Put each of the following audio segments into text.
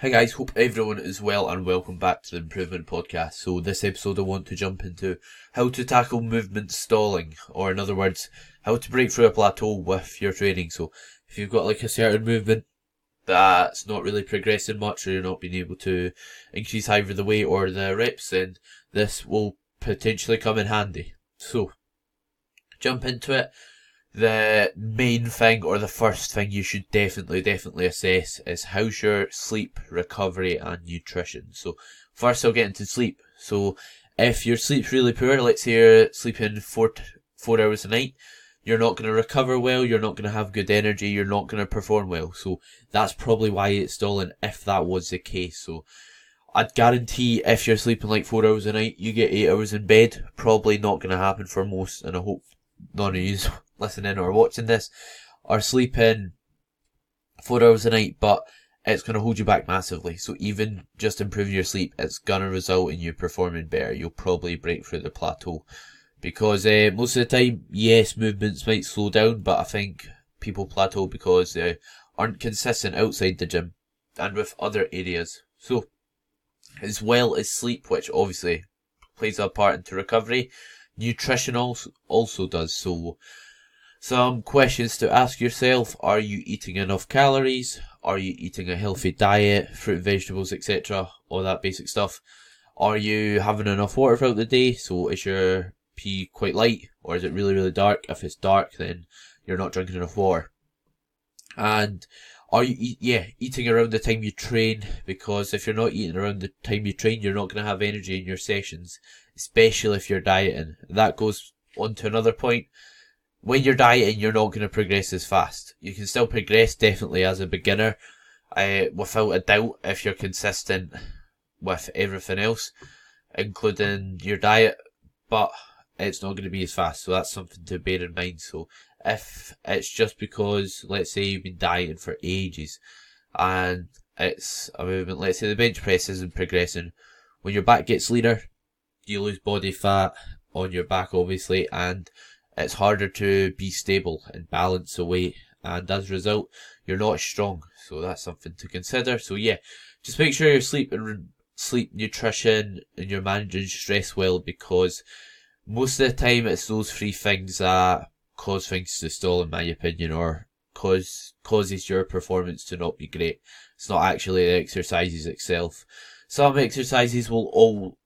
Hi guys, hope everyone is well and welcome back to the Improvement Podcast. So this episode I want to jump into how to tackle movement stalling, or in other words, how to break through a plateau with your training. So if you've got like a certain movement that's not really progressing much or you're not being able to increase either the weight or the reps, then this will potentially come in handy. So jump into it the main thing or the first thing you should definitely, definitely assess is how's your sleep, recovery and nutrition. So first I'll get into sleep. So if your sleep's really poor, let's say you're sleeping four, four hours a night, you're not going to recover well, you're not going to have good energy, you're not going to perform well. So that's probably why it's stalling if that was the case. So I'd guarantee if you're sleeping like four hours a night, you get eight hours in bed. Probably not going to happen for most, and I hope none of you listening or watching this are sleeping four hours a night, but it's going to hold you back massively. So even just improving your sleep, it's going to result in you performing better. You'll probably break through the plateau because uh, most of the time, yes, movements might slow down, but I think people plateau because they aren't consistent outside the gym and with other areas. So, as well as sleep, which obviously plays a part into recovery, nutrition also, also does. So, some questions to ask yourself. Are you eating enough calories? Are you eating a healthy diet, fruit, and vegetables, etc.? All that basic stuff. Are you having enough water throughout the day? So is your pee quite light or is it really, really dark? If it's dark, then you're not drinking enough water. And are you yeah, eating around the time you train? Because if you're not eating around the time you train, you're not going to have energy in your sessions, especially if you're dieting. That goes on to another point when you're dieting, you're not going to progress as fast. You can still progress definitely as a beginner, uh, without a doubt, if you're consistent with everything else, including your diet, but it's not going to be as fast. So that's something to bear in mind. So if it's just because, let's say you've been dieting for ages and it's a movement, let's say the bench press isn't progressing, when your back gets leaner, you lose body fat on your back, obviously, and it's harder to be stable and balance the weight, and as a result, you're not strong. So that's something to consider. So yeah, just make sure you're sleep and sleep, nutrition, and you're managing stress well because most of the time it's those three things that cause things to stall, in my opinion, or cause causes your performance to not be great. It's not actually the exercises itself. Some exercises will all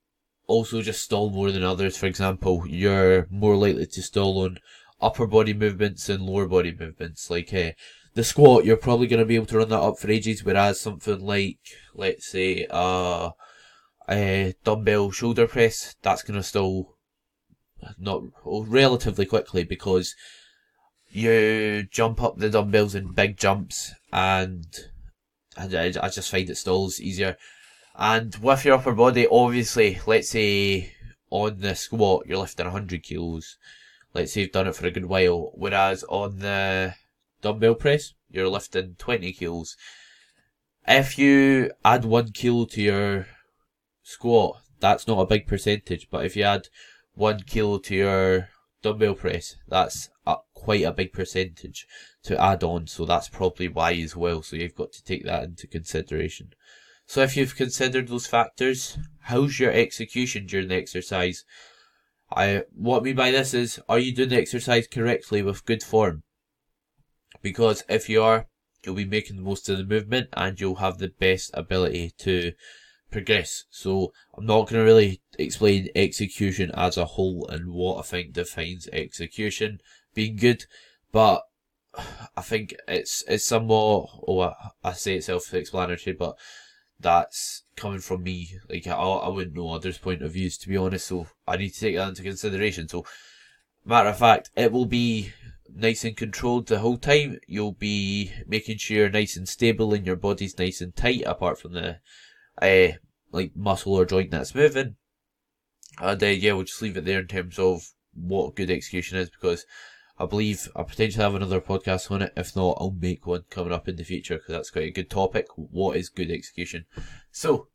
also just stall more than others. For example, you're more likely to stall on upper body movements and lower body movements. Like uh, the squat, you're probably going to be able to run that up for ages, whereas something like, let's say, uh, a dumbbell shoulder press, that's going to stall not relatively quickly because you jump up the dumbbells in big jumps and I, I just find it stalls easier. And with your upper body, obviously, let's say on the squat you're lifting 100 kilos. Let's say you've done it for a good while. Whereas on the dumbbell press, you're lifting 20 kilos. If you add one kilo to your squat, that's not a big percentage. But if you add one kilo to your dumbbell press, that's a, quite a big percentage to add on. So that's probably why as well. So you've got to take that into consideration. So if you've considered those factors, how's your execution during the exercise? I, what I mean by this is, are you doing the exercise correctly with good form? Because if you are, you'll be making the most of the movement and you'll have the best ability to progress. So I'm not going to really explain execution as a whole and what I think defines execution being good, but I think it's it's somewhat, oh, I say it's self-explanatory, but that's coming from me. Like I, I wouldn't know others' point of views to be honest, so I need to take that into consideration. So, matter of fact, it will be nice and controlled the whole time. You'll be making sure you're nice and stable and your body's nice and tight, apart from the, uh, like muscle or joint that's moving. And uh, yeah, we'll just leave it there in terms of what good execution is because I believe I potentially have another podcast on it. If not, I'll make one coming up in the future because that's quite a good topic. What is good execution? So,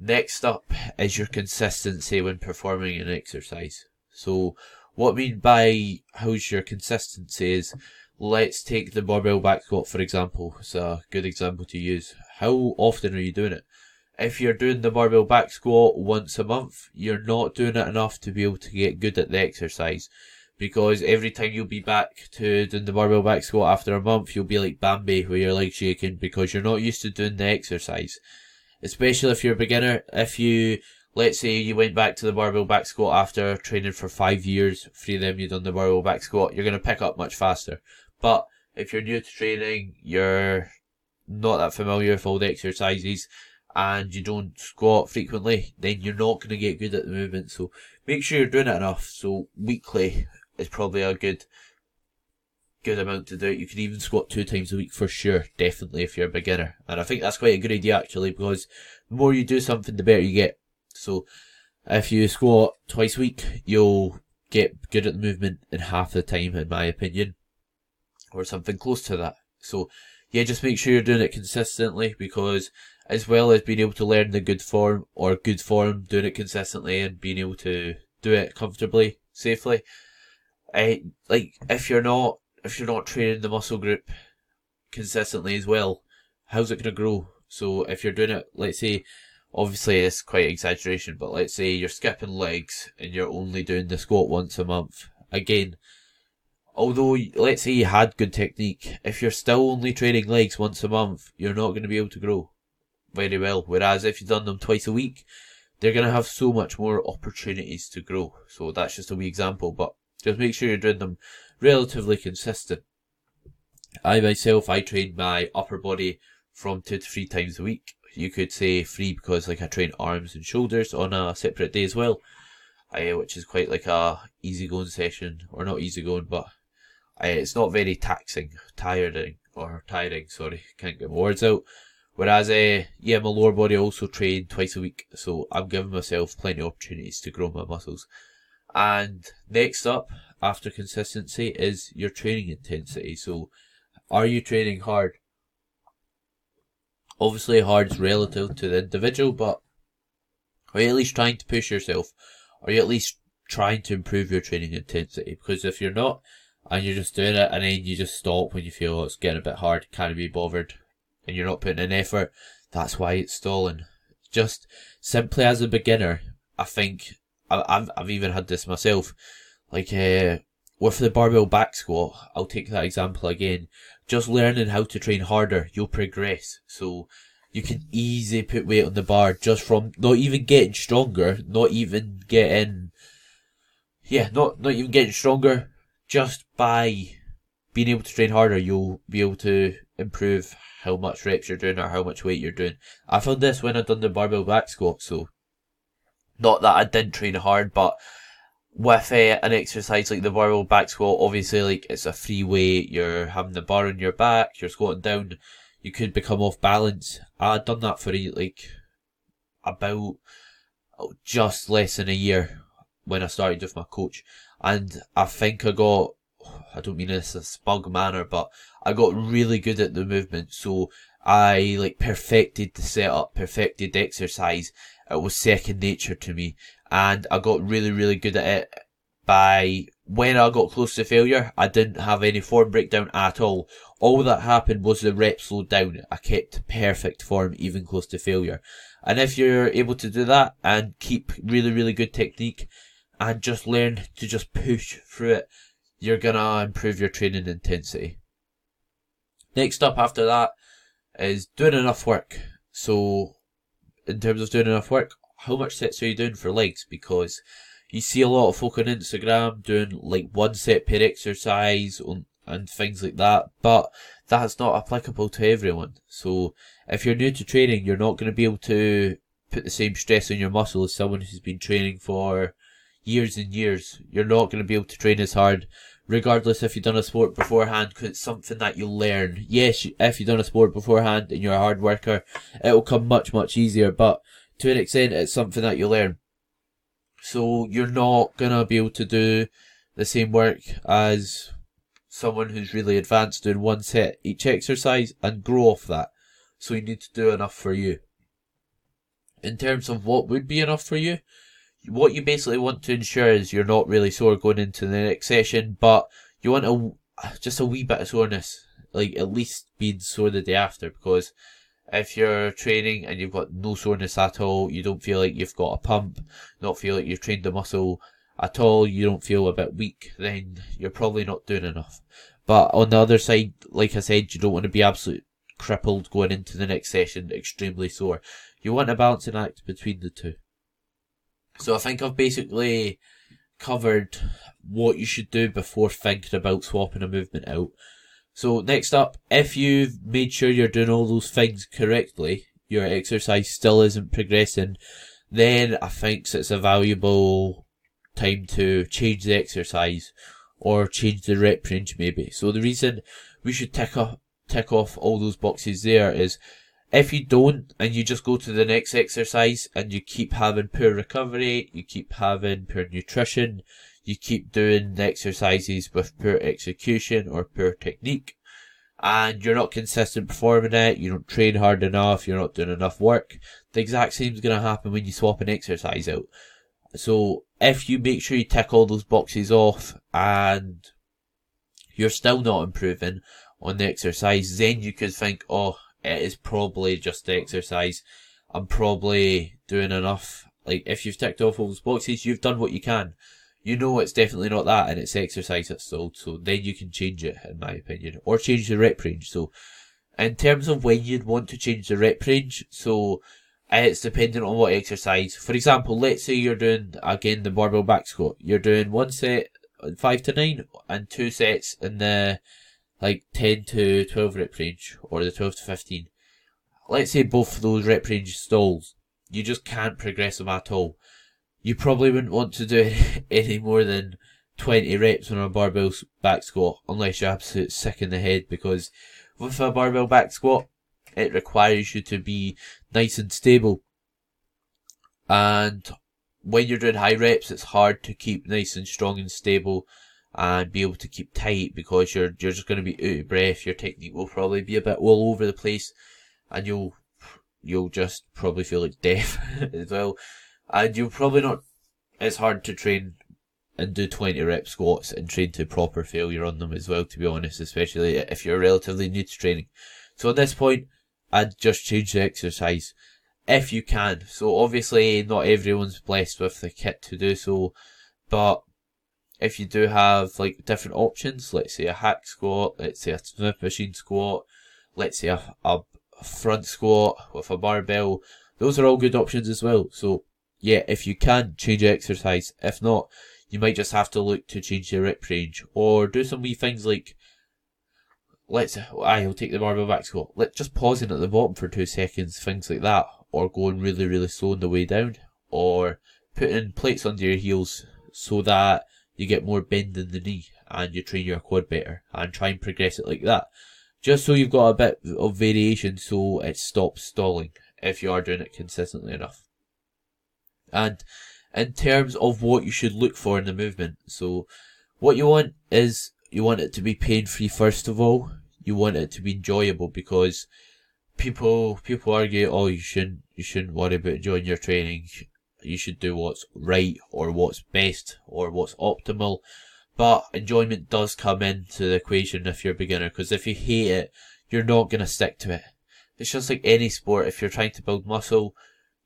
next up is your consistency when performing an exercise. So, what I mean by how's your consistency is, let's take the barbell back squat for example. It's a good example to use. How often are you doing it? If you're doing the barbell back squat once a month, you're not doing it enough to be able to get good at the exercise. Because every time you'll be back to doing the barbell back squat after a month, you'll be like Bambi with your legs shaking because you're not used to doing the exercise. Especially if you're a beginner. If you let's say you went back to the barbell back squat after training for five years, three of them you've done the barbell back squat, you're going to pick up much faster. But if you're new to training, you're not that familiar with all the exercises, and you don't squat frequently, then you're not going to get good at the movement. So make sure you're doing it enough. So weekly is probably a good good amount to do it. You can even squat two times a week for sure, definitely if you're a beginner. And I think that's quite a good idea actually because the more you do something, the better you get. So if you squat twice a week, you'll get good at the movement in half the time, in my opinion, or something close to that. So yeah, just make sure you're doing it consistently because as well as being able to learn the good form or good form, doing it consistently and being able to do it comfortably, safely. I, like if you're not if you're not training the muscle group consistently as well, how's it gonna grow? So if you're doing it, let's say obviously it's quite exaggeration, but let's say you're skipping legs and you're only doing the squat once a month. Again, although let's say you had good technique, if you're still only training legs once a month, you're not going to be able to grow very well. Whereas if you've done them twice a week, they're going to have so much more opportunities to grow. So that's just a wee example, but just make sure you're doing them relatively consistent. I myself, I train my upper body from two to three times a week you could say three because like I train arms and shoulders on a separate day as well, I, which is quite like a easy going session or not easy going, but I, it's not very taxing, tiring or tiring. Sorry, can't get my words out. Whereas, uh, yeah, my lower body also train twice a week, so I'm giving myself plenty of opportunities to grow my muscles. And next up, after consistency, is your training intensity. So, are you training hard? Obviously, hard's relative to the individual, but are you at least trying to push yourself? Are you at least trying to improve your training intensity? Because if you're not, and you're just doing it, and then you just stop when you feel it's getting a bit hard, can't be bothered, and you're not putting in effort, that's why it's stalling. Just simply as a beginner, I think I've I've even had this myself. Like uh, with the barbell back squat, I'll take that example again just learning how to train harder, you'll progress. So you can easily put weight on the bar just from not even getting stronger, not even getting, yeah, not, not even getting stronger, just by being able to train harder, you'll be able to improve how much reps you're doing or how much weight you're doing. I found this when I done the barbell back squat, so not that I didn't train hard, but with uh, an exercise like the barbell back squat, obviously, like it's a free weight, you're having the bar on your back, you're squatting down, you could become off balance. I'd done that for like about oh, just less than a year when I started with my coach, and I think I got. I don't mean this in a smug manner, but I got really good at the movement. So I like perfected the setup, perfected the exercise. It was second nature to me and I got really, really good at it by when I got close to failure, I didn't have any form breakdown at all. All that happened was the reps slowed down. I kept perfect form even close to failure. And if you're able to do that and keep really, really good technique and just learn to just push through it, you're gonna improve your training intensity. Next up after that is doing enough work. So, in terms of doing enough work, how much sets are you doing for legs? Because you see a lot of folk on Instagram doing like one set per exercise and things like that, but that's not applicable to everyone. So if you're new to training, you're not going to be able to put the same stress on your muscle as someone who's been training for years and years. You're not going to be able to train as hard, regardless if you've done a sport beforehand, because it's something that you'll learn. Yes, if you've done a sport beforehand and you're a hard worker, it'll come much, much easier, but to an extent, it's something that you learn. So you're not gonna be able to do the same work as someone who's really advanced doing one set each exercise and grow off that. So you need to do enough for you. In terms of what would be enough for you, what you basically want to ensure is you're not really sore going into the next session, but you want to just a wee bit of soreness, like at least being sore the day after, because if you're training and you've got no soreness at all, you don't feel like you've got a pump, not feel like you've trained the muscle at all, you don't feel a bit weak, then you're probably not doing enough. But on the other side, like I said, you don't want to be absolute crippled going into the next session, extremely sore. You want a balancing act between the two. So I think I've basically covered what you should do before thinking about swapping a movement out. So next up, if you've made sure you're doing all those things correctly, your exercise still isn't progressing, then I think it's a valuable time to change the exercise or change the rep range maybe. So the reason we should tick up, tick off all those boxes there is if you don't and you just go to the next exercise and you keep having poor recovery, you keep having poor nutrition, you keep doing the exercises with poor execution or poor technique, and you're not consistent performing it, you don't train hard enough, you're not doing enough work, the exact same is going to happen when you swap an exercise out. So if you make sure you tick all those boxes off and you're still not improving on the exercise, then you could think, oh, it is probably just exercise. I'm probably doing enough. Like, if you've ticked off all those boxes, you've done what you can. You know it's definitely not that, and it's exercise that's sold, so then you can change it, in my opinion. Or change the rep range. So, in terms of when you'd want to change the rep range, so it's dependent on what exercise. For example, let's say you're doing, again, the barbell back squat. You're doing one set, 5 to 9, and two sets in the like 10 to 12 rep range or the 12 to 15. Let's say both of those rep range stalls. You just can't progress them at all. You probably wouldn't want to do any more than 20 reps on a barbell back squat unless you're absolutely sick in the head because with a barbell back squat, it requires you to be nice and stable. And when you're doing high reps, it's hard to keep nice and strong and stable and be able to keep tight because you're you're just going to be out of breath. Your technique will probably be a bit all over the place, and you'll you'll just probably feel like death as well. And you'll probably not. It's hard to train and do 20 rep squats and train to proper failure on them as well, to be honest, especially if you're relatively new to training. So at this point, I'd just change the exercise if you can. So obviously, not everyone's blessed with the kit to do so, but if you do have like different options, let's say a hack squat, let's say a Smith machine squat, let's say a, a front squat with a barbell, those are all good options as well. So yeah, if you can change exercise, if not, you might just have to look to change your rep range or do some wee things like let's I'll take the barbell back squat. Let's just pausing at the bottom for two seconds, things like that, or going really really slow on the way down, or putting plates under your heels so that you get more bend in the knee and you train your quad better and try and progress it like that. Just so you've got a bit of variation so it stops stalling if you are doing it consistently enough. And in terms of what you should look for in the movement, so what you want is you want it to be pain free first of all. You want it to be enjoyable because people people argue, oh, you shouldn't you shouldn't worry about enjoying your training you should do what's right or what's best or what's optimal. But enjoyment does come into the equation if you're a beginner, because if you hate it, you're not going to stick to it. It's just like any sport. If you're trying to build muscle,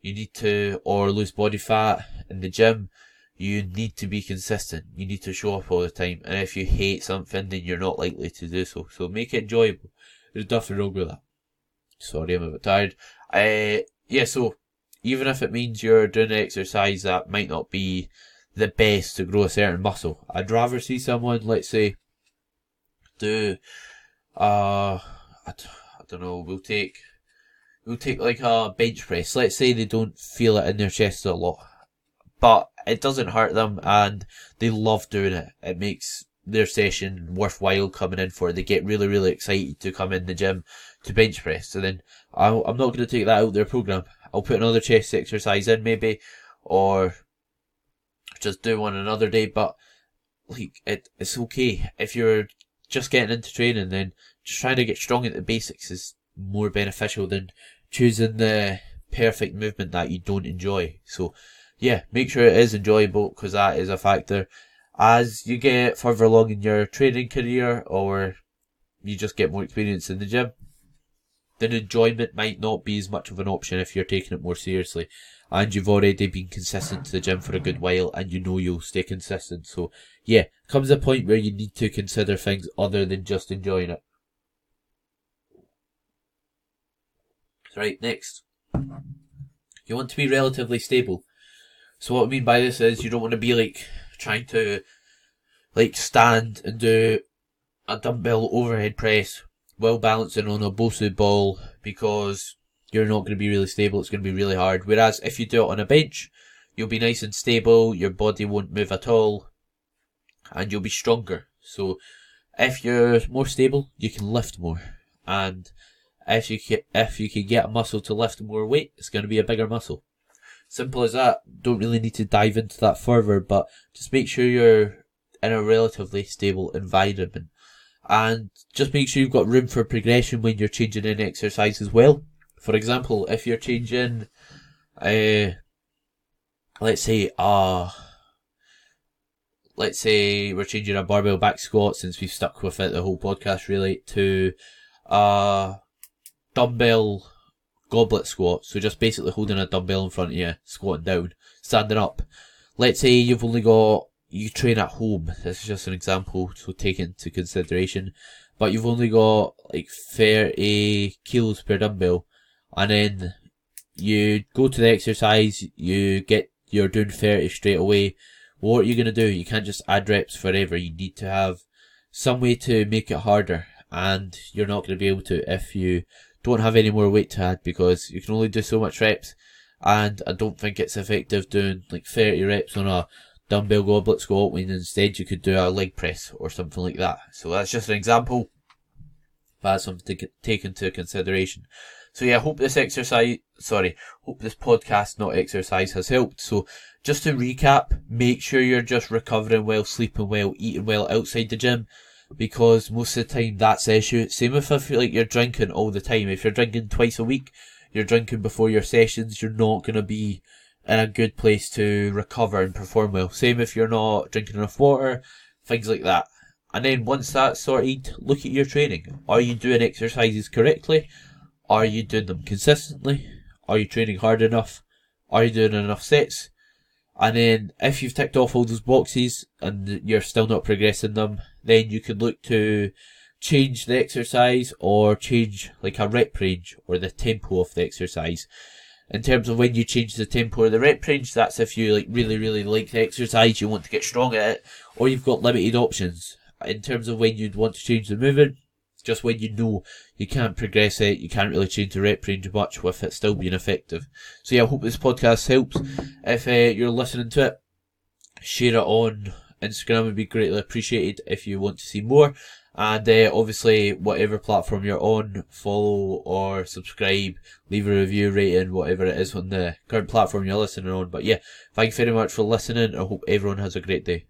you need to, or lose body fat in the gym, you need to be consistent. You need to show up all the time. And if you hate something, then you're not likely to do so. So make it enjoyable. There's nothing wrong with that. Sorry, I'm a bit tired. Uh, yeah, so even if it means you're doing an exercise that might not be the best to grow a certain muscle. I'd rather see someone, let's say, do, uh, I, I don't know, we'll take, we'll take like a bench press. Let's say they don't feel it in their chest a lot, but it doesn't hurt them and they love doing it. It makes their session worthwhile coming in for. They get really, really excited to come in the gym to bench press. So then i am not going to take that out of their program. I'll put another chest exercise in maybe, or just do one another day. But like it, it's okay if you're just getting into training. Then just trying to get strong at the basics is more beneficial than choosing the perfect movement that you don't enjoy. So yeah, make sure it is enjoyable because that is a factor. as you get further along in your training career or you just get more experience in the gym, then enjoyment might not be as much of an option if you're taking it more seriously. And you've already been consistent to the gym for a good while and you know you'll stay consistent. So yeah, comes a point where you need to consider things other than just enjoying it. Right, next. You want to be relatively stable. So what I mean by this is you don't want to be like trying to like stand and do a dumbbell overhead press while balancing on a Bosu ball because you're not going to be really stable. It's going to be really hard. Whereas if you do it on a bench, you'll be nice and stable. Your body won't move at all and you'll be stronger. So if you're more stable, you can lift more. And if you can, if you can get a muscle to lift more weight, it's going to be a bigger muscle. Simple as that. Don't really need to dive into that further, but just make sure you're in a relatively stable environment. And just make sure you've got room for progression when you're changing an exercise as well. For example, if you're changing, uh, let's say, uh, let's say we're changing a barbell back squat since we've stuck with it the whole podcast really to a dumbbell goblet squat. So just basically holding a dumbbell in front of you, squatting down, standing up. Let's say you've only got, you train at home. This is just an example, to take into consideration. But you've only got like 30 kilos per dumbbell. And then you go to the exercise, you get, you're doing 30 straight away what are you going to do? You can't just add reps forever. You need to have some way to make it harder. And you're not going to be able to if you don't have any more weight to add because you can only do so much reps. And I don't think it's effective doing like 30 reps on a dumbbell goblet squat when instead you could do a leg press or something like that. So that's just an example. That's something to take into consideration. So yeah, I hope this exercise, sorry, hope this podcast, not exercise, has helped. So just to recap, make sure you're just recovering well, sleeping well, eating well outside the gym. Because most of the time that's the issue. Same if I feel like you're drinking all the time. If you're drinking twice a week, you're drinking before your sessions, you're not to be in a good place to recover and perform well. Same if you're not drinking enough water, things like that. And then once that's sorted, look at your training. Are you doing exercises correctly? Are you doing them consistently? Are you training hard enough? Are you doing enough sets? And then if you've ticked off all those boxes and you're still not progressing them, then you can look to change the exercise or change like a rep range or the tempo of the exercise. In terms of when you change the tempo or the rep range, that's if you like really, really like the exercise, you want to get strong at it, or you've got limited options. In terms of when you'd want to change the movement, just when you know you can't progress it, you can't really change the rep range much with it still being effective. So yeah, I hope this podcast helps. If uh, you're listening to it, share it on Instagram would be greatly appreciated if you want to see more. And uh, obviously, whatever platform you're on, follow or subscribe, leave a review, rating, whatever it is on the current platform you're listening on. But yeah, thank you very much for listening. I hope everyone has a great day.